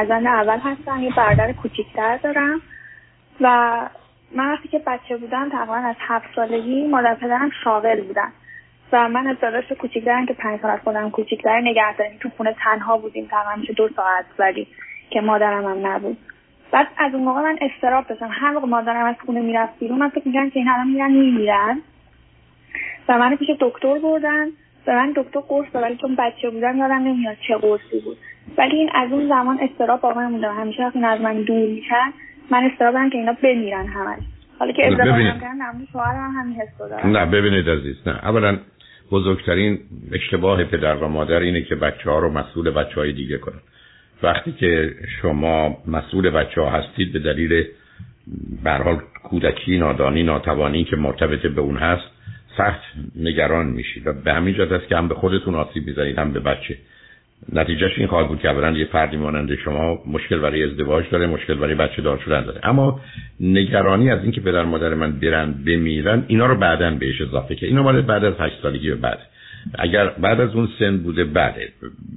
فرزند اول هستم یه برادر کوچیکتر دارم. و من وقتی که بچه بودم تقریبا از هفت سالگی مادر پدرم شاغل بودن. و من از داداش کوچیکترم که پنج سال از خودم کوچیکتر نگه داریم تو خونه تنها بودیم تقریبا میشه دو ساعت ولی که مادرم هم نبود. بعد از اون موقع من استراب داشتم. هر موقع مادرم از خونه می‌رفت بیرون من فکر می‌کردم که این الان میرن میمیرن و من پیش دکتر بردن. به من دکتر قرص داد ولی چون بچه بودم یادم نمیاد چه قرصی بود. ولی این از اون زمان استراب با من مونده همیشه وقتی از من دور میشن من استراب که اینا بمیرن همش. حالا که ازدواج کردن شوهرم همین حس دارم. نه ببینید عزیز نه. اولا بزرگترین اشتباه پدر و مادر اینه که بچه ها رو مسئول بچه های دیگه کنن. وقتی که شما مسئول بچه ها هستید به دلیل برحال کودکی نادانی ناتوانی که مرتبط به اون هست سخت نگران میشید. و به همین جهت است که هم به خودتون آسیب می‌زنید هم به بچه. نتیجهش این خواهد بود که اولا یه فردی مانند شما مشکل برای ازدواج داره مشکل برای بچه دار شدن داره. اما نگرانی از اینکه پدر مادر من برن بمیرن اینا رو بعدا بهش اضافه که اینا مال بعد از هشت سالگی به بعد. اگر بعد از اون سن بوده بله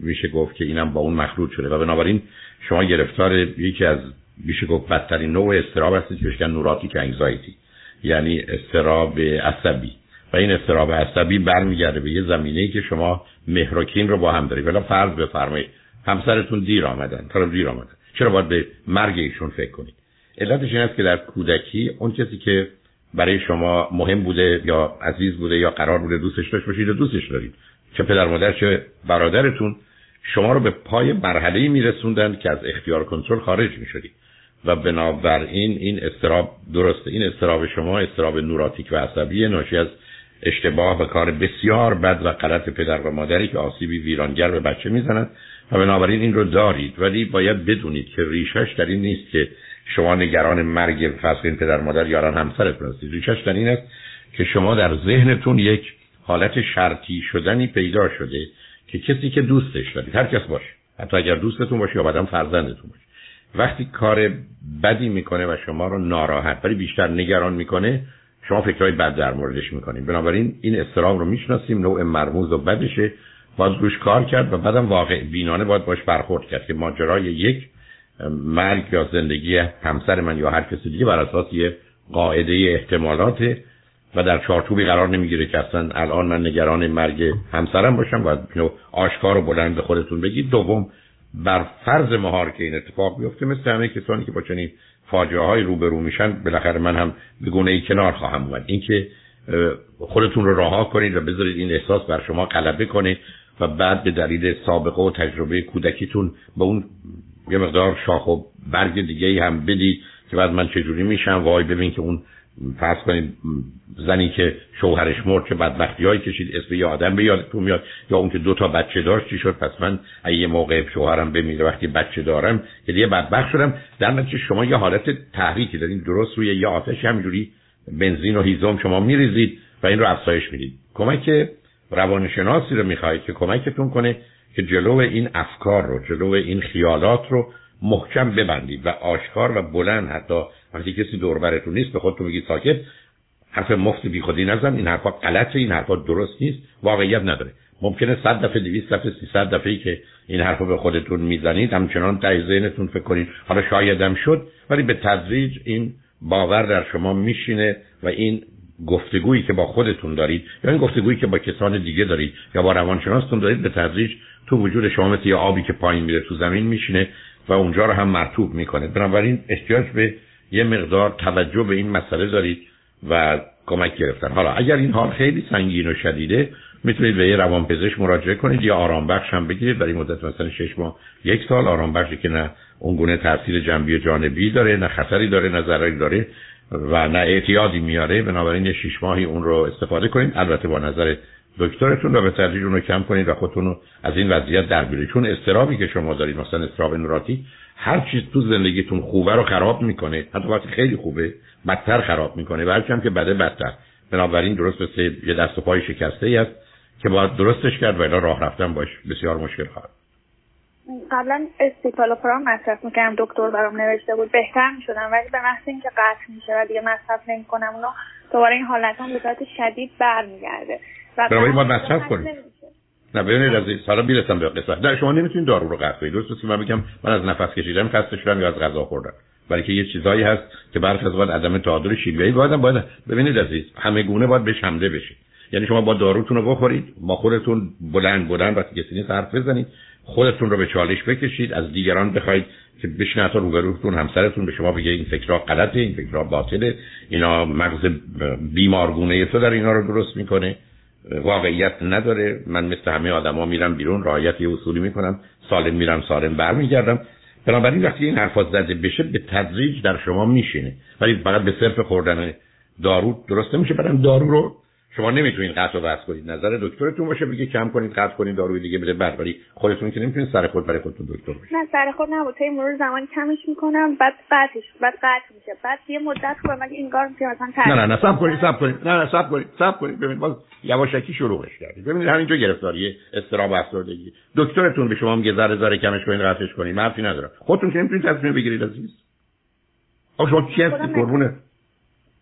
میشه گفت که اینم با اون مخلوط شده. و بنابراین شما گرفتار یکی از میشه گفت بدترین نوع استراب هستید که بهش نوراتیک انگزایتی یعنی استراب عصبی. و این استراب عصبی برمیگرده به یه زمینه که شما مهرکین رو با هم دارید. ولی فرض بفرمایید همسرتون دیر آمدن طرف دیر آمدن. چرا باید به مرگ ایشون فکر کنید؟ علتش این است که در کودکی اون کسی که برای شما مهم بوده یا عزیز بوده یا قرار بوده دوستش داشت باشید و دوستش دارید چه پدر مادر چه برادرتون شما رو به پای مرحله میرسوندن که از اختیار کنترل خارج می‌شدید. و بنابراین این استراب درسته. این استراب شما استراب نوراتیک و عصبی ناشی از اشتباه و کار بسیار بد و غلط پدر و مادری که آسیبی ویرانگر به بچه می‌زنند و بنابراین این رو دارید. ولی باید بدونید که ریشش در این نیست که شما نگران مرگ فرض این پدر مادر یاران همسرت هستید. ریشش در این است که شما در ذهنتون یک حالت شرطی شدنی پیدا شده که کسی که دوستش دارید. هر کس باشه. حتی اگر دوستتون باشه یا بعدم فرزندتون باشه. وقتی کار بدی می‌کنه و شما رو ناراحت ولی بیشتر نگران می‌کنه شما فکرهای بد در موردش می‌کنیم بنابراین این استرام رو می‌شناسیم نوع مرموز و بدشه. باید روش کار کرد و بعدم واقع بینانه باید باش برخورد کرد که ماجرای یک مرگ یا زندگی همسر من یا هر کسی دیگه بر اساس یه قاعده احتمالات و در چارچوبی قرار نمی‌گیره که اصلا الان من نگران مرگ همسرم باشم. باید آشکار و بلند به خودتون بگید. دوم بر فرض مهار که این اتفاق بیفته مثل همه کسانی که با چنین فاجعه های روبرو میشن بالاخره من هم به گونه ای کنار خواهم اومد. اینکه خودتون رو رها کنید و بذارید این احساس بر شما غلبه کنه و بعد به دلیل سابقه و تجربه کودکیتون به اون یه مقدار شاخ و برگ دیگه هم بدید که بعد من چجوری میشم وای ببین که اون فرض کنید زنی که شوهرش مرد چه بدبختی های کشید اسم یه آدم به یادتون میاد یا اون که دو تا بچه داشت چی شد؟ پس من یه موقع شوهرم بمیره وقتی بچه دارم که دیگه بدبخت شدم. در نتیجه شما یه حالت تحریکی دارین درست روی یه آتش همینجوری بنزین و هیزم شما میریزید و این رو افزایش می‌دید. کمک روانشناسی رو می‌خواهید که کمکتون کنه که جلو این افکار رو جلو این خیالات رو محکم ببندید و آشکار و بلند حتی وقتی کسی دور براتون نیست به خودتون بگید ساکت حرف مفت بی خودی نزن این حرفا غلطه این حرفا درست نیست واقعیت نداره. ممکنه 100 دفعه 200 دفعه 300 دفعه که این حرفو به خودتون می‌زنید همچنان در ذهنتون فکر کنید. حالا شایدم شد ولی به تدریج این باور در شما میشینه و این گفتگویی که با خودتون دارید یا این گفتگویی که با کسان دیگه دارید یا با روانشناستون دارید به تدریج تو وجود شما مثل یه آبی که پایین میره تو زمین میشینه و اونجا رو هم مرتوب می‌کنه. بنابراین احتیاج به یه مقدار توجه به این مسئله دارید و کمک گرفتن. حالا اگر این حال خیلی سنگین و شدیده می‌تونید به یه روانپزشک مراجعه کنید یا آرام بخش هم بگیرید. برای مدت مثلا شش ماه یک سال آرام بخشی که نه اون گونه تاثیر جنبی و جانبی داره نه خطری داره نه ضرری داره و نه اعتیادی میاره. بنابراین شش ماهی اون رو استفاده کنید. البته با نظر دکترتون رو به تدریج اون رو کم کنید و خودتون رو از این وضعیت در بیارید چون استرابی که شما دارید مثلا استراب نوراتی هر چیز تو زندگیتون خوبه رو خراب می‌کنه. حتی وقتی خیلی خوبه بدتر خراب می‌کنه. و هرچی که بده بدتر. بنابراین درست مثل یه دست و پای شکسته ای است که باید درستش کرد و راه رفتن باش بسیار مشکل خواهد. قبلا استیپالوپرام مصرف می‌کردم. دکتر برام نوشته بود. بهتر می‌شدم. ولی به محض اینکه قطع میشه و دیگه مصرف نمی‌کنم اونو دوباره این حالت هم به شدید برمیگرده. بنابراین باید مصرف کنید. نه ببینید از حالا می‌رسم به قصه در شما نمی‌تونید دارو رو قطع کنید. که من بگم من از نفس کشیدم خسته شدم یا از غذا خوردم. برای که یه چیزایی هست که برخی از عدم تعادل شیمیایی باید باید ببینید عزیز همه گونه باید بهش حمله بشید یعنی شما با داروتون رو بخورید با خودتون بلند بلند وقتی کسی حرف بزنید خودتون رو به چالش بکشید از دیگران بخواید که بشین حتی روبروتون همسرتون به شما بگه این فکرها غلطه این فکرها باطله اینا مغز بیمارگونه تو در اینا رو درست می‌کنه. واقعیت نداره. من مثل همه آدما میرم بیرون رعایت یه اصولی می‌کنم سالم میرم سالم برمیگردم. بنابراین وقتی این حرفا زده بشه به تدریج در شما میشینه. ولی فقط به صرف خوردن دارو درست نمیشه. برم دارو رو شما نمی‌تونید قطع و بس کنید. نظر دکترتون باشه بگه کم کنید قطع کنید داروی دیگه بده بعد. ولی خودتون که نمی‌تونید سر خود برای خودتون دکتر بشید. نه سر خود نبود. طی مرور زمان کمش می‌کنم بعد قطعش بعد قطع میشه. بعد یه مدت خوبه مگه این کار که مثلا نه نه نه صبر کنید صبر کنید. نه نه صبر کنید صبر کنید. ببینید باز یواشکی شروعش کردید. ببینید همینجا گرفتاری استراب و افسردگی. دکترتون به شما میگه ذره ذره کمش کنید قطعش کنید. حرفی نداره خودتون که نمی‌تونید تصمیم بگیرید عزیز. آخه شما چی هستید قربونه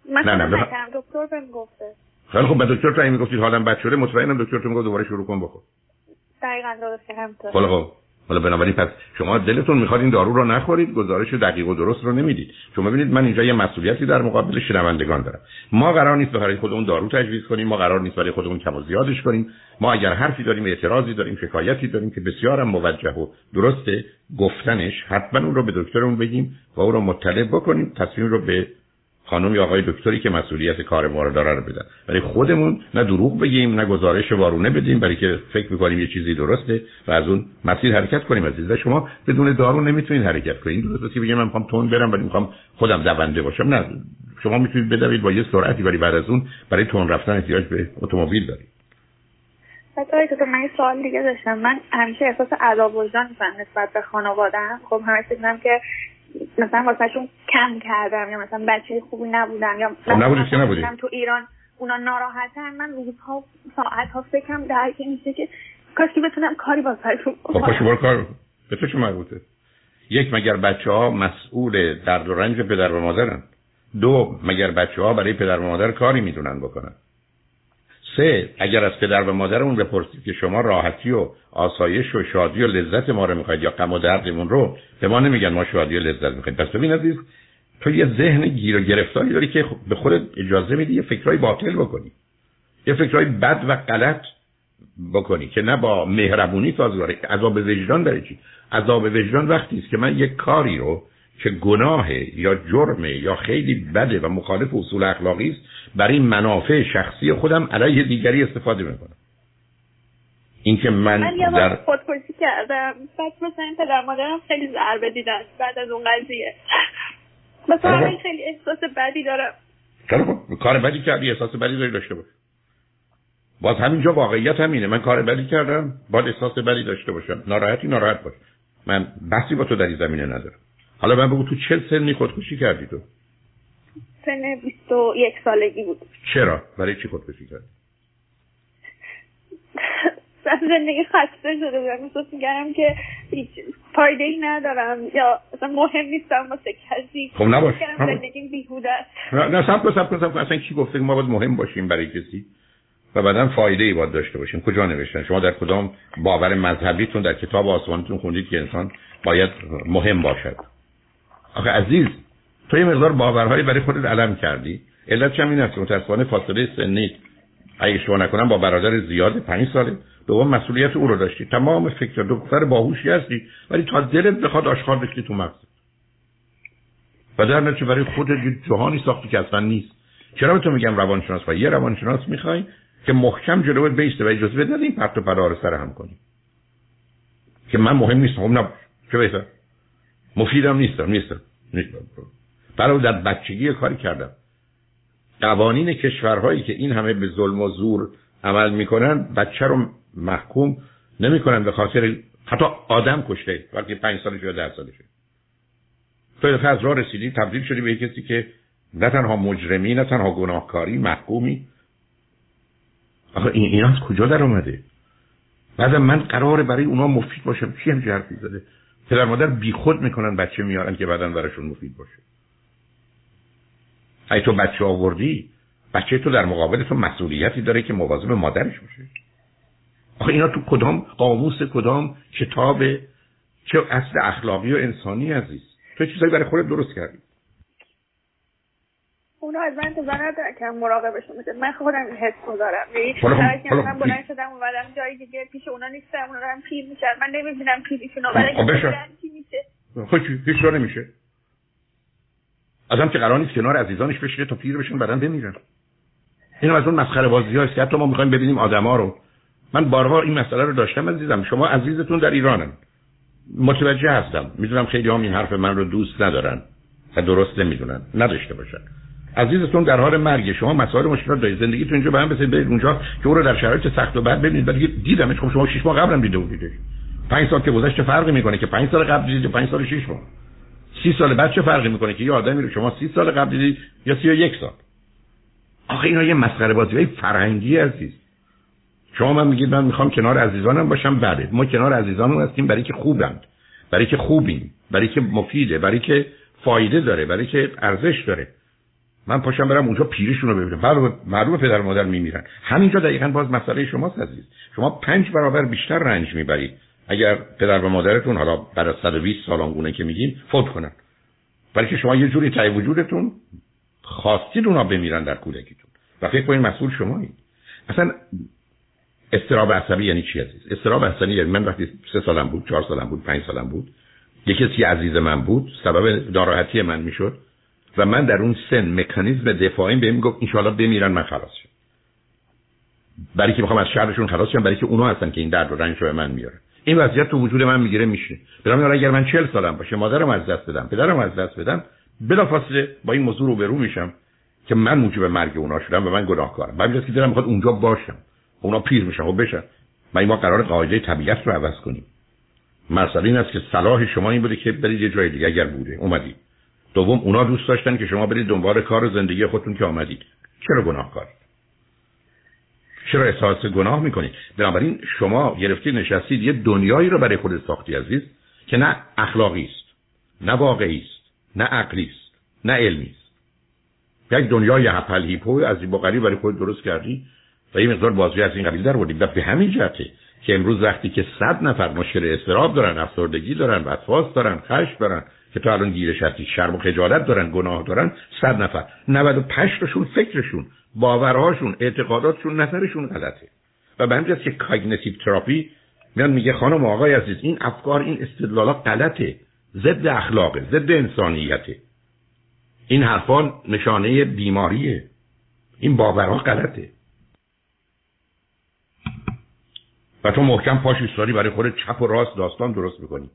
نه نه دکتر بهم گفته. خیلی خب به دکتر تعیین می‌گفتید حالم بد شده مطمئنم دکتر تو می‌گفت دوباره شروع کن بخور. دقیقاً درست همینطور. خب خب. حالا بنابراین پس شما دلتون می‌خواد این دارو رو نخورید گزارش دقیق و درست رو نمی‌دید. شما ببینید من اینجا یه مسئولیتی در مقابل شنوندگان دارم. ما قرار نیست برای خودمون دارو تجویز کنیم ما قرار نیست برای خودمون کم و زیادش کنیم. ما اگر حرفی داریم اعتراضی داریم شکایتی داریم که بسیارم موجه و درسته گفتنش حتما اون رو به دکترمون بگیم و او رو مطلع بکنیم تصمیم رو به خانم یا آقای دکتری که مسئولیت کار ما رو داره رو بدن. ولی خودمون نه دروغ بگیم نه گزارش وارونه بدیم برای که فکر می‌کنیم یه چیزی درسته و از اون مسیر حرکت کنیم. عزیز شما بدون دارو نمی‌تونید حرکت کنید. درسته که بگیم من می‌خوام تون برم ولی می‌خوام خودم دونده باشم. نه. شما می‌تونید بدوید با یه سرعتی ولی بعد از اون برای تون رفتن احتیاج به اتومبیل دارید. بچه‌ای تو من یه سوال دیگه داشتم. من همیشه احساس عذاب وجدان نسبت به خانواده‌ام. خب همش فکر که مثلا واسهشون کم کردم یا مثلا بچه خوبی نبودم یا خب نبودی که نبودی؟ تو ایران اونا ناراحتن من روزها ساعت ها فکرم در که میشه که کاش که بتونم کاری واسهشون خب کار به تو چه مربوطه؟ یک مگر بچه ها مسئول درد و رنج پدر و مادرن. دو مگر بچه ها برای پدر و مادر کاری می‌تونن بکنن. سه اگر از پدر و مادرمون بپرسید که شما راحتی و آسایش و شادی و لذت ما رو می‌خواید یا غم و دردمون رو به ما نمیگن ما شادی و لذت می‌خواید پس ببین عزیز تو یه ذهن گیر و گرفتاری داری که به خودت اجازه میدی یه فکرای باطل بکنی. یه فکرای بد و غلط بکنی که نه با مهربونی سازگاره عذاب وجدان داره چی؟ عذاب وجدان وقتی است که من یک کاری رو که گناه یا جرمه یا خیلی بده و مخالف اصول اخلاقی است برای منافع شخصی خودم علیه دیگری استفاده می‌کنم. اینکه من, من یه در خودکشی کردم. بعد مثلا این پدر مادرم خیلی ضربه دیدن بعد از اون قضیه. مثلا خیلی احساس بدی دارم. خب؟ کار بدی کردی احساس بدی داری داشته باش. باز همینجا واقعیت همینه. من کار بدی کردم باید احساس بدی داشته باشم. ناراحتی ناراحت باش. من بحثی با تو در این زمینه ندارم. حالا من بگو تو چه سنی خودکشی کردی تو؟ سن 21 سالگی بود. چرا؟ برای چی خودکشی کردی؟ زندگی خسته شده بودم. احساس میگرم که هیچ فایده ای ندارم یا اصلا مهم نیستم واسه کسی. خب نباش. زندگی بیهوده است. نه سب سب سب اصلا کی گفته که ما باید مهم باشیم برای کسی؟ و بعدا فایده ای باید داشته باشیم. کجا نوشتن؟ شما در کدام باور مذهبیتون در کتاب آسمانتون خوندید که انسان باید مهم باشد. آخه عزیز تو یه مقدار باورهایی برای خودت علم کردی. علت چم این است متاسفانه فاصله سنی اگه شما نکنم با برادر زیاد پنج ساله. دوم مسئولیت او رو داشتی. تمام فکر دختر باهوشی هستی ولی تا دلت بخواد آشغال بکشی تو مغزت و در نتیجه برای خودت جهانی ساختی که اصلا نیست. چرا به تو میگم روانشناس؟ و یه روانشناس می‌خوای که محکم جلوت بیسته و اجازه بده این پرت و پلا رو سر هم کنی. که من مهم نیستم. خب نباش چه بهتر مفیدم نیستم نیستم. برای در بچگی کاری کردم. قوانین کشورهایی که این همه به ظلم و زور عمل می‌کنن بچه رو محکوم نمی‌کنن به خاطر حتی آدم کشته وقتی پنج سالش یا ده سالشه. تو از راه رسیدی تبدیل شدی به کسی که نه تنها مجرمی نه تنها گناهکاری محکومی. آخه این, این از کجا در اومده بعد من قراره برای اونا مفید باشم چی هم حرفی زده پدر مادر بیخود می‌کنن بچه میارن که بعدا براشون مفید باشه. اگه تو بچه آوردی بچه تو در مقابل تو مسئولیتی داره که مواظب مادرش باشه. آخه اینا تو کدام قاموس کدام کتاب چه اصل اخلاقی و انسانی عزیز. تو چیزایی برای خودت درست کردی. اونا از من انتظار ندارن که مراقبشون بشه من خودم این حس گذارم حالا من بلند شدم اومدم جایی دیگه پیش اونا نیستم اونا دارم پیر میشن. من نمی‌بینم پیریشون برای چی میشه. خب رو نمیشه. ازم که قرار نیست کنار عزیزانش بشه تا پیر بشن بعدن بمیرن. اینم از اون مسخره بازی هاست که حتی ما می‌خوایم ببینیم آدما رو. من بارها این مسئله رو داشتم عزیزم. شما عزیزتون در ایرانن. متوجه هستم. می‌دونم خیلی هم این حرف من رو دوست ندارن. و درست نمی‌دونن. نداشته باشن. عزیزتون در حال مرگ. شما مسائل مشکلات دارید. زندگیتون اینجا به هم برید اونجا. که او رو در شرایط سخت و بد ببینید. ولی دیدمش. خب شما 6 ماه قبلم دیده بودید. 5 سال که گذشته فرقی می‌کنه که 5 سال قبل دیدید 5 سال 6 ماه؟ 30 سال بعد چه فرقی می‌کنه که یه آدمی رو شما 30 سال قبل دیدید یا 31 سال؟ آخه اینا یه مسخره بازی. فرهنگی عزیز. شما من میگید من می‌خوام کنار عزیزانم باشم. بله. ما کنار عزیزانم هستیم. برای که خوبند. برای که خوبیم. برای که مفیده. برای که فایده داره. برای که ارزش داره. من پاشم برم اونجا پیریشون رو ببینم. معلومه پدر مادر میمیرن. همینجا دقیقا باز مسئله شماست عزیز. شما پنج برابر بیشتر رنج می‌برید. اگر پدر و مادرتون حالا بعد از 120 سال آنگونه که میگین فوت کنن. بلکه شما یه جوری تای وجودتون خواستید اونا بمیرن در کودکیتون. و فکر کنید مسئول شمایید. اصلا استراب عصبی یعنی چی عزیز؟ استراب عصبی یعنی من وقتی سه سالم بود چهار سالم بود پنج سالم بود یه کسی عزیز من بود سبب ناراحتی من می‌شد. و من در اون سن مکانیزم دفاعیم بهم گفت انشالله بمیرن من خلاص شم. برای که می‌خوام از شرشون خلاص شم برای که اونا هستن که این درد و رنج رو به من میارن این وضعیت تو وجود من می‌گیره میشه. برام اگر من 40 سالم باشه مادرم از دست بدم پدرم از دست بدم بلافاصله با این موضوع رو برو میشم که من موجب مرگ اونا شدم و من گناهکارم. بعد که دلم می‌خواد اونجا باشم. اونا پیر میشن و بشن. و ما قرار قاعده طبیعت رو عوض کنیم. مسئله این است که صلاح شما این بوده که برید یه جای دیگه اگر بوده. اومدید دوم اونا دوست داشتن که شما برید دنبال کار و زندگی خودتون که آمدید. چرا گناه کارید چرا احساس گناه می‌کنید؟ بنابراین شما گرفتی نشستید یه دنیایی رو برای خود ساختی عزیز که نه اخلاقی است نه واقعی است نه عقلی است نه علمی است. یک دنیای هپل هپو از این برای خود درست کردی و یه مقدار بازی از این قبیل در بودیم و به همین جهته که امروز وقتی که صد نفر مشکل اضطراب دارن افسردگی دارن وسواس دارن خشم دارن که تا الان گیرش هستی شرم و خجالت دارن گناه دارن صد نفر. 95 تاشون فکرشون باورهاشون اعتقاداتشون نظرشون غلطه. و به همین که cognitive therapy میاد میگه خانم آقای عزیز این افکار این استدلالات غلطه. ضد اخلاقه ضد انسانیته. این حرفان نشانه بیماریه. این باورها غلطه. و تو محکم پاش برای خود چپ و راست داستان درست می‌کنی.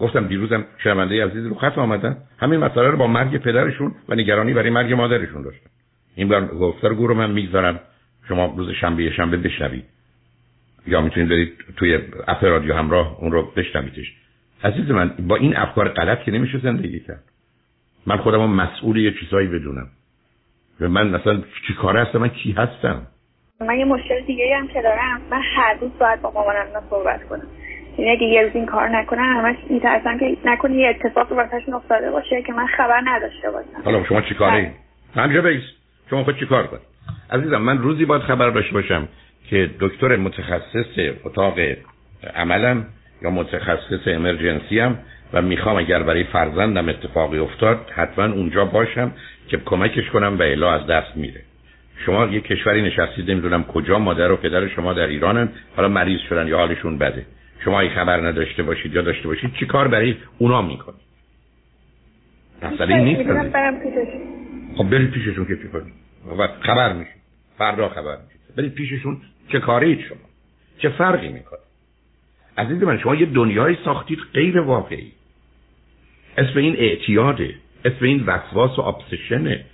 گفتم دیروزم شنونده عزیز رو خط آمدن. همین مسئله رو با مرگ پدرشون و نگرانی برای مرگ مادرشون داشتن. این بار گفتارگو رو من می‌گذارم. شما روز شنبه شنبه بشنوید. یا می‌تونید برید توی اپ رادیو همراه اون رو بشنویدش. عزیز من با این افکار غلط که نمیشه زندگی کرد. من خودم مسئول یه چیزایی بدونم. من مثلا چی کاره هستم؟ من کی هستم؟ من یه مشکل دیگه هم که دارم. من هر روز باید با مامانم صحبت کنم. یعنی اگه یه روز این کار نکنم همش میترسم که نکنه یه اتفاق واسهشون افتاده باشه که من خبر نداشته باشم. حالا شما چی کاری؟ بله. همجا بیس. شما خود چی کار کنید؟ عزیزم من روزی باید خبر داشته باشم که دکتر متخصص اتاق عملم یا متخصص امرجنسی هم و می‌خوام اگر برای فرزندم اتفاقی افتاد حتما اونجا باشم که کمکش کنم و الا از دست میره. شما یه کشوری نشستید نمی‌دونم کجا مادر و پدر شما در ایرانن حالا مریض شدن یا حالشون بده. شما ای خبر نداشته باشید یا داشته باشید چی کار برای اونا می‌کنید؟ مسئله نیست؟ خب برید پیششون که چی کنید و خبر میشید. فردا خبر میشید. برید پیششون چه کارید شما؟ چه فرقی می‌کنه؟ عزیز من شما یه دنیای ساختید غیر واقعی. اسم این اعتیاده. اسم این وسواس و ابسشنه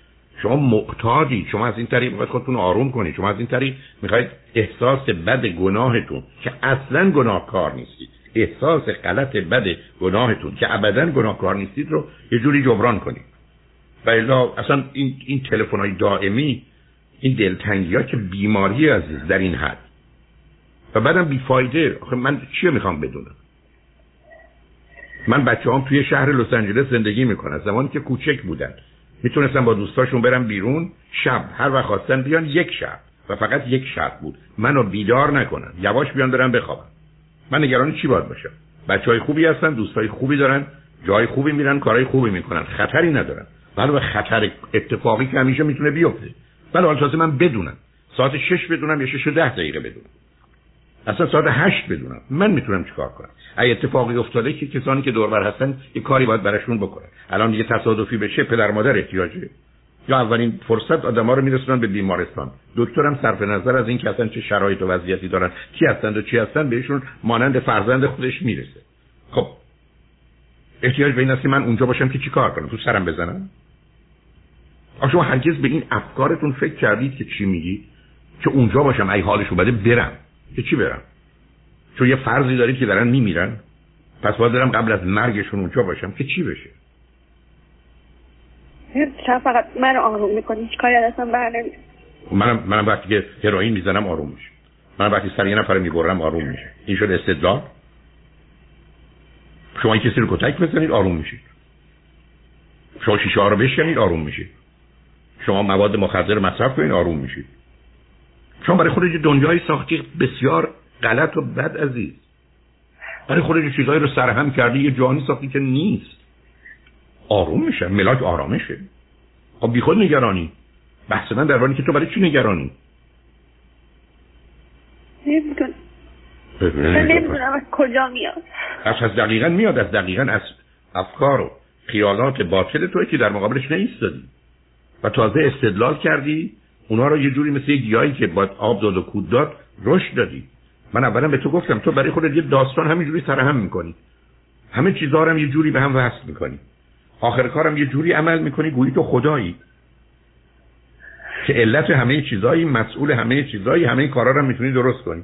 شما معتادی شما از این طریق می‌خواید خودتون آروم کنید شما از این طریق می‌خواید احساس بد گناهتون که اصلا گناهکار نیستید. احساس غلط بد گناهتون که ابدا گناهکار نیستید رو یه جوری جبران کنید و اصلا این, این تلفن های دائمی این دلتنگی ها که بیماری عزیز در این حد. و بعدم بیفایده. آخه من چیه می‌خوام بدونم؟ من بچه هم توی شهر لس آنجلس زندگی می‌کنن. زمانی که کوچک بودن. می‌تونستن با دوستاشون برن بیرون شب هر وقت خواستن بیان یک شب و فقط یک شرط بود. منو بیدار نکنن یواش بیان برم بخوابم من نگران چی باید باشم؟ بچه های خوبی هستن دوستای خوبی دارن جای خوبی میرن کارهای خوبی می‌کنن خطری ندارن. ولی به خطر اتفاقی که همیشه می‌تونه بیفته. ولی حالا من بدونم. ساعت شش بدونم یا شش و ده دقیقه بدونم. اصلا ساعت هشت بدونم. من می‌تونم چیکار کنم؟ اگه اتفاقی افتاده که کسانی که دوربر هستن یه کاری باید براشون بکنن. الان دیگه تصادفی بشه پدر مادر احتیاجه. یا اولین فرصت آدما رو میرسونن به بیمارستان. دکترم صرف نظر از این که اصلا چه شرایط و وضعیتی دارن کی هستند و چی هستن بهشون مانند فرزند خودش می‌رسه. خب. احتیاج به این است که من اونجا باشم که چیکار کنم؟ تو سرم بزنم؟ آخه شما هرگز به این افکارتون فکر کردید که چی میگید که اونجا باشم ای حالش بده برم. که چی برم؟ چون یه فرضی دارید که دارن میمیرن. پس باید برم قبل از مرگشون اونجا باشم که چی بشه؟ چرا فقط من آروم می‌کنی. چی کاری دستم بر منم منم وقتی که هروئین می‌زنم آروم میشه من وقتی سر یه نفر می‌برم آروم میشه این شد استدلال؟ شما این کسی رو کتک بزنید آروم میشید. شما شیشه ها رو بشکنید آروم میشید. شما مواد مخدر مصرف کنید آروم میشید. شما برای خودش دنیای ساختی بسیار غلط و بد عزیز برای خودش چیزهایی رو سرهم کردی یه جانی ساختی که نیست. آروم میشه ملاک آرامشه. خب بی خود نگرانی. بحث من در که تو برای چی نگرانی؟ نمی‌دونم. نمی‌دونم از کجا میاد. از دقیقا میاد از دقیقا از افکار و خیالات باطل توی که در مقابلش نیستادی. و تازه استدلال کردی. اونا رو یه جوری مثل یه گیاهی که باید آب داد و کود داد رشد دادی. من اولا به تو گفتم تو برای خودت یه داستان همینجوری سرهم می‌کنی. همه چیزها رو هم یه جوری به هم وصل می‌کنی. آخر کارم یه جوری عمل می‌کنی گویی تو خدایی. که علت همه چیزایی مسئول همه چیزایی همه کارا رو می‌تونی درست کنی.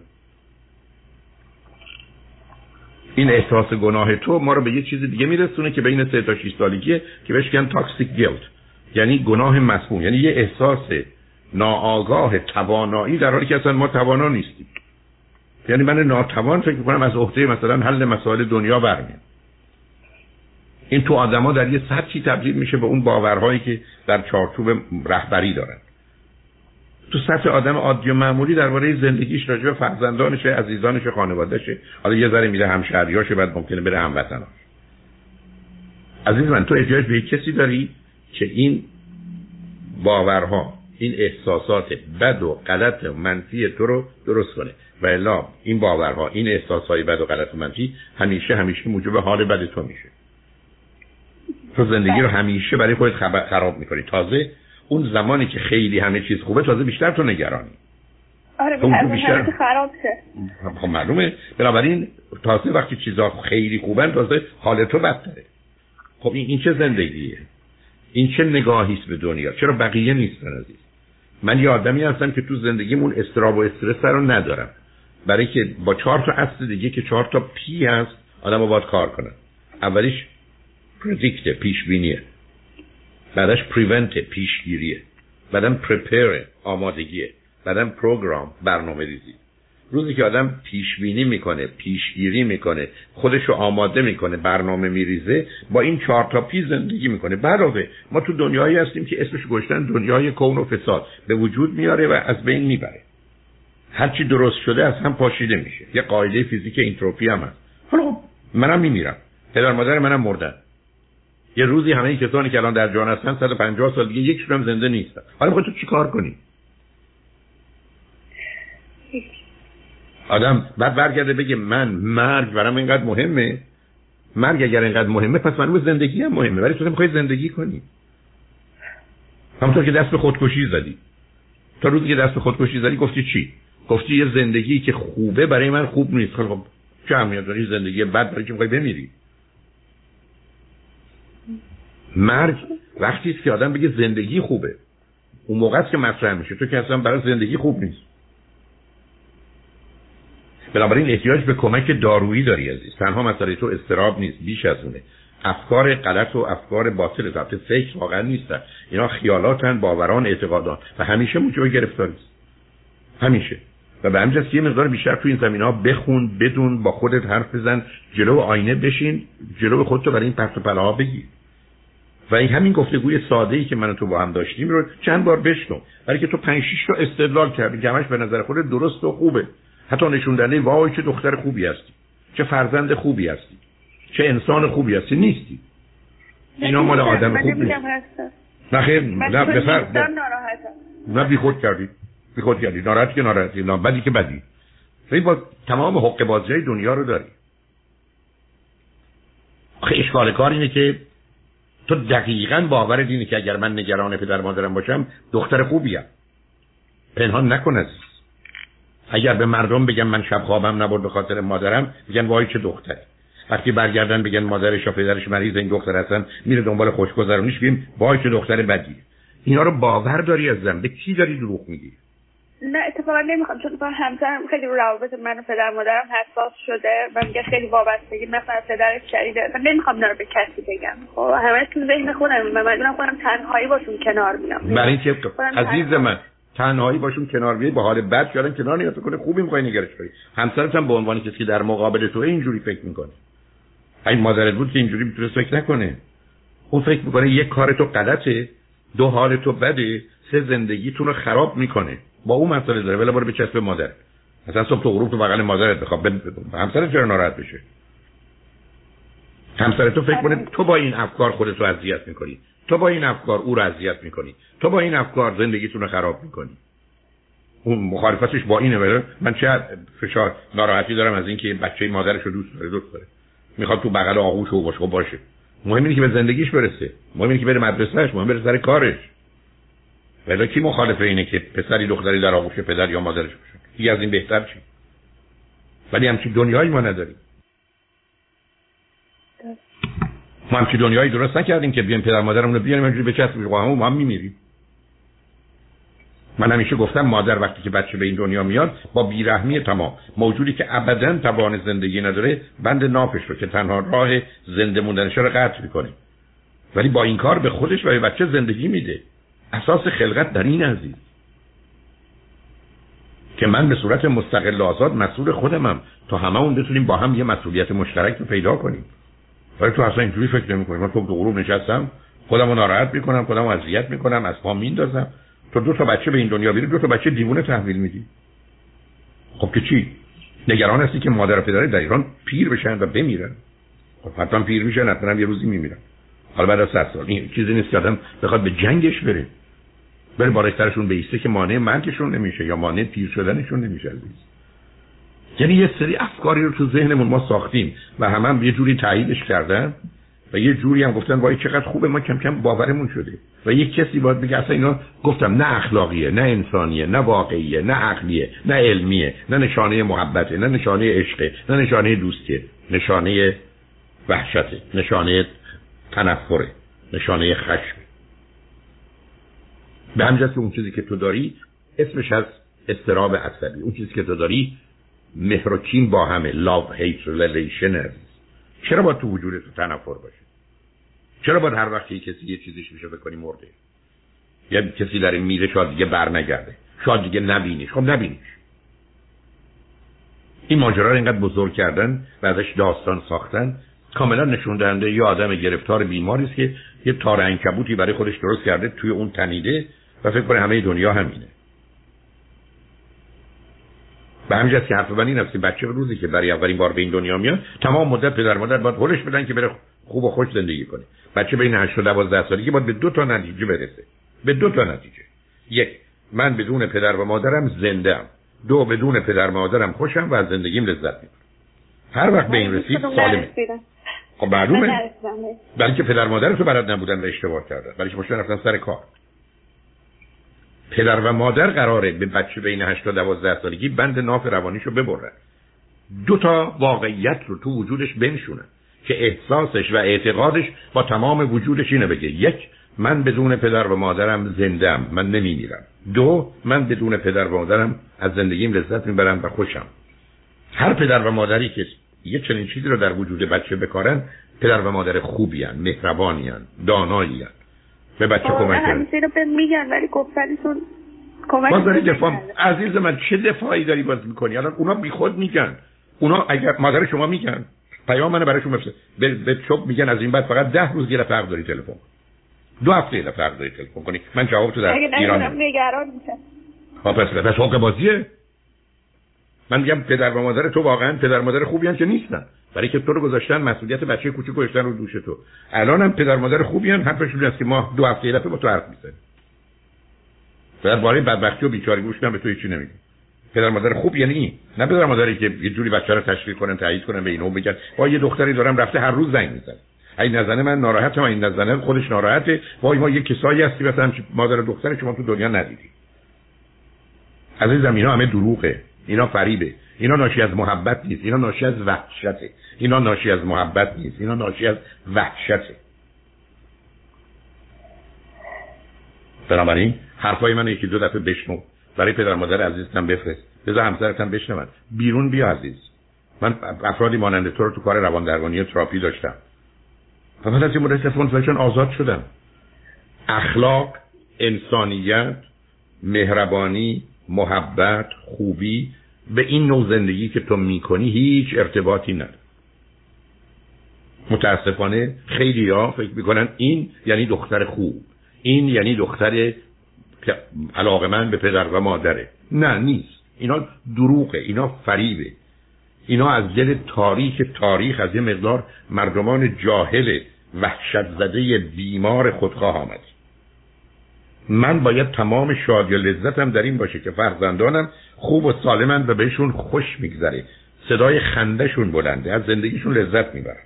این احساس گناه تو ما رو به یه چیز دیگه میرسونه که بین 3 تا 6 سالگیه که بهش میگن تاکسیک گیلت یعنی گناه مسموم یعنی یه احساس ناآگاه توانایی در حالی که اصلا ما توانا نیستیم. یعنی من ناتوان فکر کنم از عهده مثلا حل مسائل دنیا برمیاد این تو آدما در یه سطحی تبدیل میشه به اون باورهایی که در چارچوب رهبری دارن. تو سطح آدم عادی و معمولی درباره زندگیش راجع به فرزندانش عزیزانش خانوادهشه. حالا یه ذره میره همشهریاشه بعد ممکنه بره هموطناش. عزیز من تو احتیاج به کسی داری که این باورها این احساسات بد و غلط و منفی تو رو درست کنه. و الا این باورها این احساسات بد و غلط و منفی همیشه همیشه موجب حال بد تو میشه. تو زندگی رو همیشه برای خودت خراب می‌کنی. تازه اون زمانی که خیلی همه چیز خوبه تازه بیشتر تو نگرانی. آره بیشتر خراب شه. خب معلومه. بنابراین تازه وقتی چیزا خیلی خوبن تازه حال تو بدتره. خب این, این چه زندگیه؟ این چه نگاهی است به دنیا؟ چرا بقیه نیستن عزیز؟ من یه آدمی هستم که تو زندگیمون اضطراب و استرس رو ندارم. برای اینکه با چهار تا اصل دیگه که چهار تا P هست آدم باید کار کنن اولیش predict پیش بینیه بعدش prevent پیشگیریه بعدم prepare آمادگیه بعدم program برنامه ریزی روزی که آدم پیش بینی می‌کنه پیشگیری می‌کنه خودش رو آماده می‌کنه برنامه میریزه با این چهار تا P زندگی می‌کنه. علاوه ما تو دنیایی هستیم که اسمش گذاشتن دنیای کون و فساد. به وجود میاره و از بین می‌بره. هرچی درست شده از هم پاشیده میشه. یه قاعده فیزیک اینتروپی هم هست. حالا خب، منم میمیرم. پدر مادر منم مردن. یه روزی همه این کسانی که الان در جهان هستن 150 سال دیگه یکشون هم زنده نیستن. حالا تو چیکار کنی؟ آدم بعد برگرده بگه من مرگ برام اینقدر مهمه. مرگ اگر اینقدر مهمه پس من زندگی هم مهمه. ولی تو می‌خوای زندگی کنی. همونطور که دست به خودکشی زدی. تا روزی که دست به خودکشی زدی گفتی چی؟ گفتی یه زندگی که خوبه برای من خوب نیست. خب چه اهمیت داری زندگی بد برای که می‌خوای بمیری؟ مرگ وقتی است که آدم بگه زندگی خوبه. اون موقع که مطرح میشه. تو که اصلا برای زندگی خوب نیست. بنابراین احتیاج به کمک دارویی داری عزیز. تنها مسئله تو استراب نیست بیش از اونه. افکار غلط و افکار باطل ضبط فکر واقعا نیستن. اینا خیالاتن باوران اعتقادات. و همیشه موجب گرفتاری همیشه. و به همین یه مقدار بیشتر تو این زمین ها بخون بدون با خودت حرف بزن جلو آینه بشین جلو خودتو برای این پرت و پلاها بگیر. و این همین گفتگوی ساده ای که من تو با هم داشتیم رو چند بار بشنو. برای که تو پنج شش تا استدلال کردی که به نظر خود درست و خوبه. حتی نشون دهنده وای چه دختر خوبی هستی. چه فرزند خوبی هستی. چه انسان خوبی هستی. نیستی. اینا مال آدم خوب نیست. نه خیر نه بفر نه. بی خود کردی. بی خود کردی. ناراحتی که ناراحتی. نه بدی که بدی. با تمام حق بازی دنیا رو داری. آخه اشکال کار اینه که تو دقیقا باور اینه که اگر من نگران پدر مادرم باشم دختر خوبیم پنهان نکن اگر به مردم بگم من شب خوابم نبرد به خاطر مادرم بگن وای چه دختری. وقتی برگردن بگن مادرش و پدرش مریض این دختر هستن میره دنبال خوشگذرونیش بیم وای چه دختر بدی. اینا رو باور داری از زن؟ به کی داری دروغ میگی؟ نه اتفاقا نمی‌خوام چون با همسرم خیلی رو روابط من و پدر مادرم حساس شده و میگه خیلی وابستگی مثلا پدرش شدیده من نمی‌خوام اینا رو به کسی بگم. خب همه تو ذهن خودم و من خودم تنهایی باشون کنار میام. برای اینکه عزیز من تنهایی باشون کنار بیای با حال بد شدن کنار نیاد کنه خوبی می‌خوای نگرش داری همسرت هم به عنوان کسی که در مقابل تو اینجوری فکر می‌کنه. این مادرت بود که اینجوری می‌تونست فکر نکنه. اون فکر می‌کنه یک کار تو غلطه دو حال تو بده سه زندگیتون رو خراب می‌کنه. با اون مسئله داره. ولی برو به چسب مادر. مثلا صبح تو غروب تو بغل مادرت بخواب. همسرت چرا ناراحت بشه؟ همسر تو فکر کنه تو با این افکار خودت رو اذیت می‌کنی. تو با این افکار او رو اذیت می‌کنی. تو با این افکار زندگیتون رو خراب می‌کنی. اون مخالفتش با اینه ولی من چه فشار ناراحتی دارم از اینکه بچه مادرش رو دوست داره دوست داره. می‌خواد تو بغل آغوش و باشه باشه. مهم اینه که به زندگیش برسه. مهم اینه که بره مدرسهش مهم بره سر کارش. ولی کی مخالف اینه که پسری دختری در آغوش پدر یا مادرش باشه؟ دیگه از این بهتر چی؟ ولی همچین دنیایی ما نداریم. ما همچین دنیایی درست نکردیم که بیایم پدر مادرمون رو بیاریم اینجوری بچسبیم با هم هم میمیریم. من همیشه گفتم مادر وقتی که بچه به این دنیا میاد با بیرحمی تمام موجودی که ابدا توان زندگی نداره بند نافش رو که تنها راه زنده موندنش رو قطع می‌کنه. ولی با این کار به خودش و به بچه زندگی میده. اساس خلقت در این عزیز. که من به صورت مستقل آزاد مسئول خودمم تا همه اون بتونیم با هم یه مسئولیت مشترک رو پیدا کنیم. ولی تو اصلا اینجوری فکر نمی کنی من تو غروب نشستم خودم رو ناراحت می‌کنم خودم رو اذیت می‌کنم از پا میندازم تو دو تا بچه به این دنیا بیاری دو تا بچه دیوونه تحویل میدی. خب که چی؟ نگران هستی که مادر و پدر در ایران پیر بشن و بمیرن. خب حتما پیر میشن حتما یه روزی میمیرن. حالا بعد از سال. این چیزی نیست که آدم بخواد به جنگش بره. بره بالاترشون بیسته که مانع مرگشون نمیشه یا مانع پیر شدنشون نمیشه عزیز. یعنی یه سری افکاری رو تو ذهنمون ما ساختیم و همه هم یه جوری تاییدش کردن و یه جوری هم گفتن وای چقدر خوبه ما کم کم باورمون شده و یک کسی باید بگه اصلا اینا گفتم نه اخلاقیه نه انسانیه نه واقعیه نه عقلیه نه علمیه نه نشانه محبته نه نشانه عشقه نه نشانه دوستیه نشانه وحشته نشانه تنفره نشانه خشم. به همجاست اون چیزی که تو داری اسمش از استراب عصبی. اون چیزی که تو داری مهر با همه. Love hate relation. چرا باید تو وجود تو تنفر باشه چرا باید هر وقت کسی یه چیزیش میشه بکنی مرده؟ یا کسی این میره شاید دیگه بر نگرده شاید دیگه نبینیش. خب نبینیش. این ماجرا رو اینقدر بزرگ کردن و ازش داستان ساختن کاملا نشون دهنده یه آدم گرفتار بیماری است که یه تار انکبوتی برای خودش درست کرده توی اون تنیده و فکر کنه همه دنیا همینه. به همین که حرف من این است بچه روزی که برای اولین بار به این دنیا میاد تمام مدت پدر مادر باید هولش بدن که بره خوب و خوش زندگی کنه. بچه بین 8 و 12 سالگی باید به دو تا نتیجه برسه. به دو تا نتیجه. یک من بدون پدر و مادرم زنده ام دو بدون پدر و مادرم خوشم و از زندگیم لذت می‌برم. هر وقت به این رسید سالمه. خب معلومه. بلکه پدر مادر تو برات نبودن و اشتباه کردن. بلکه مشکل رفتن سر کار. پدر و مادر قراره به بچه بین 8 تا 12 سالگی بند ناف روانیشو ببرن. دو تا واقعیت رو تو وجودش بنشونن که احساسش و اعتقادش با تمام وجودش اینه بگه. یک من بدون پدر و مادرم زندم من نمیمیرم. دو من بدون پدر و مادرم از زندگیم لذت می‌برم و خوشم. هر پدر و مادری که یه چنین چیزی رو در وجود بچه بکارن پدر و مادر خوبی هن، مهربانی. به بچه کمک کنن رو میگن ولی گفتنشون کمک دفاع عزیز من چه دفاعی داری باز می‌کنی؟ الان اونا بی خود میگن. اونا اگر مادر شما میگن. پیام من برایشون بفرست. به, به چوب میگن از این بعد فقط ده روز گیر فرق داری تلفن دو هفته یه فرق داری تلفن کنی. من جواب تو در ایران نگران میشم. ها پس پس حق بازیه. من میگم پدر و مادر تو واقعا پدر و مادر خوبی هم که نیستن. برای که تو رو گذاشتن مسئولیت بچه کوچیک گذاشتن رو دوش تو. الان هم پدر مادر خوبی هم حرفشون است که ما دو هفته دفعه با تو حرف می‌زنیم. درباره بدبختی و بیچارگی گوش به تو هیچی نمیگیم پدر مادر خوب یعنی این. نه پدر مادری که یه جوری بچه رو تشویق کنن تایید کنن به اینو بگن. با یه دختری دارم رفته هر روز زنگ می‌زنه. این نزنه من ناراحتم این نزنه خودش ناراحته. وای ما یه کسایی هستی مثلا مادر دختر شما تو دنیا ندیدی. عزیزم اینا همه دروغه. اینا فریبه. اینا ناشی از محبت نیست اینا ناشی از وحشته. اینا ناشی از محبت نیست اینا ناشی از وحشته. بنابراین حرفای من یکی دو دفعه بشنو. برای پدر مادر عزیزتم بفرست. بذار همسرتم بشنون بیرون بیا عزیز. من افرادی مانند تو رو تو کار روان درمانی و تراپی داشتم. و بعد از این مدت آزاد شدم. اخلاق انسانیت مهربانی محبت خوبی به این نوع زندگی که تو می‌کنی هیچ ارتباطی نداره. متاسفانه خیلی ها فکر می‌کنن این یعنی دختر خوب. این یعنی دختر علاقه من به پدر و مادره. نه نیست. اینا دروغه اینا فریبه. اینا از دل تاریخ تاریخ از یه مقدار مردمان جاهل وحشت زده بیمار خودخواه آمد من باید تمام شادی و لذتم در این باشه که فرزندانم خوب و سالمند و بهشون خوش میگذره. صدای خندهشون بلنده از زندگیشون لذت می‌برن.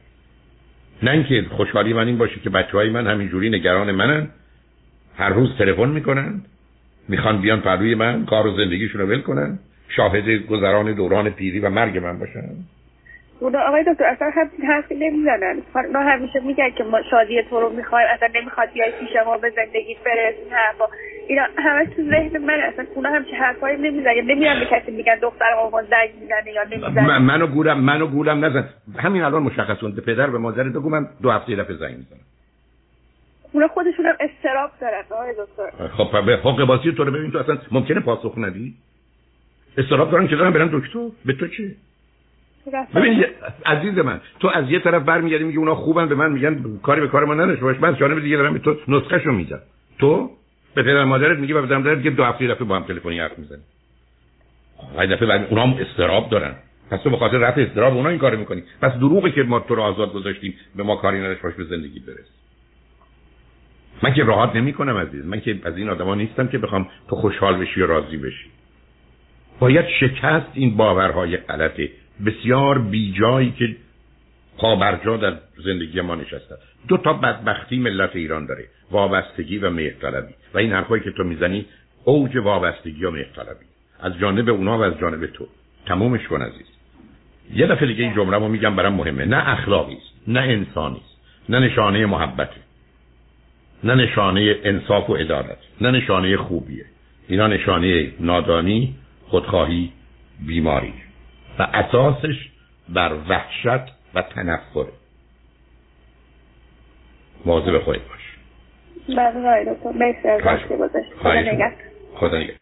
نه اینکه خوشحالی من این باشه که بچه های من همینجوری نگران منن. هر روز تلفن می‌کنن می‌خوان بیان پروی من کار و زندگیشون رو ول کنن شاهد گذران دوران پیری و مرگ من باشن. اونا آقای دکتر اصلا هم حرفی نمی‌زنن. اونا همیشه میگن که ما شادی تو رو می‌خوایم اصلا نمی‌خواد بیای پیش ما به زندگی برسیم حرفا. اینا همه تو ذهن من اصلا اونا همچه حرفایی نمی‌زنن. نمیرن به کسی میگن دختر آقا زنگ می‌زنه یا نمی‌زنه. منو گولم منو گولم نزن. همین الان مشخص به پدر به مادر بگو من دو هفته دفعه زنگ می‌زنم. اونا خودشون هم استراب دارن آقای دکتر. خب به حق بازی تو رو ببین تو اصلا ممکنه پاسخ ندی؟ استراب دارن که دارن برن دکتر؟ به تو چه ببین عزیز من تو از یه طرف برمیگردی میگه اونا خوبن به من میگن کاری به کار ما نداشته باش من جانب دیگه دارم به تو نسخهشو میدم. تو؟ به پدر مادرت میگی و به مادرت دیگه دو هفته دفعه با هم تلفنی حرف می‌زنی هر دفعه بعد اونا هم استراب دارن. پس تو به خاطر رفع استراب اونا این کارو می‌کنی. پس دروغه که ما تو رو آزاد گذاشتیم به ما کاری نداشت باش به زندگی برس. من که راحت نمی‌کنم عزیز. من که از این آدما نیستم که بخوام تو خوشحال بشی و راضی بشی. باید شکست این باورهای غلطه. بسیار بیجایی که پابرجا در زندگی ما نشسته. دو تا بدبختی ملت ایران داره وابستگی و مهرطلبی. و این حرفایی که تو می‌زنی اوج وابستگی و مهرطلبی. از جانب اونا و از جانب تو. تمومش کن عزیز. یه دفعه دیگه این جمله رو میگم برام مهمه. نه اخلاقی است نه انسانی است نه نشانه محبته نه نشانه انصاف و عدالت. نه نشانه خوبیه. اینا نشانه نادانی خودخواهی بیماری. و اساسش بر وحشت و تنفره مواظب خودت باش. بله دکتر. مرسی از خدا نگهدار. خدا نگهدار.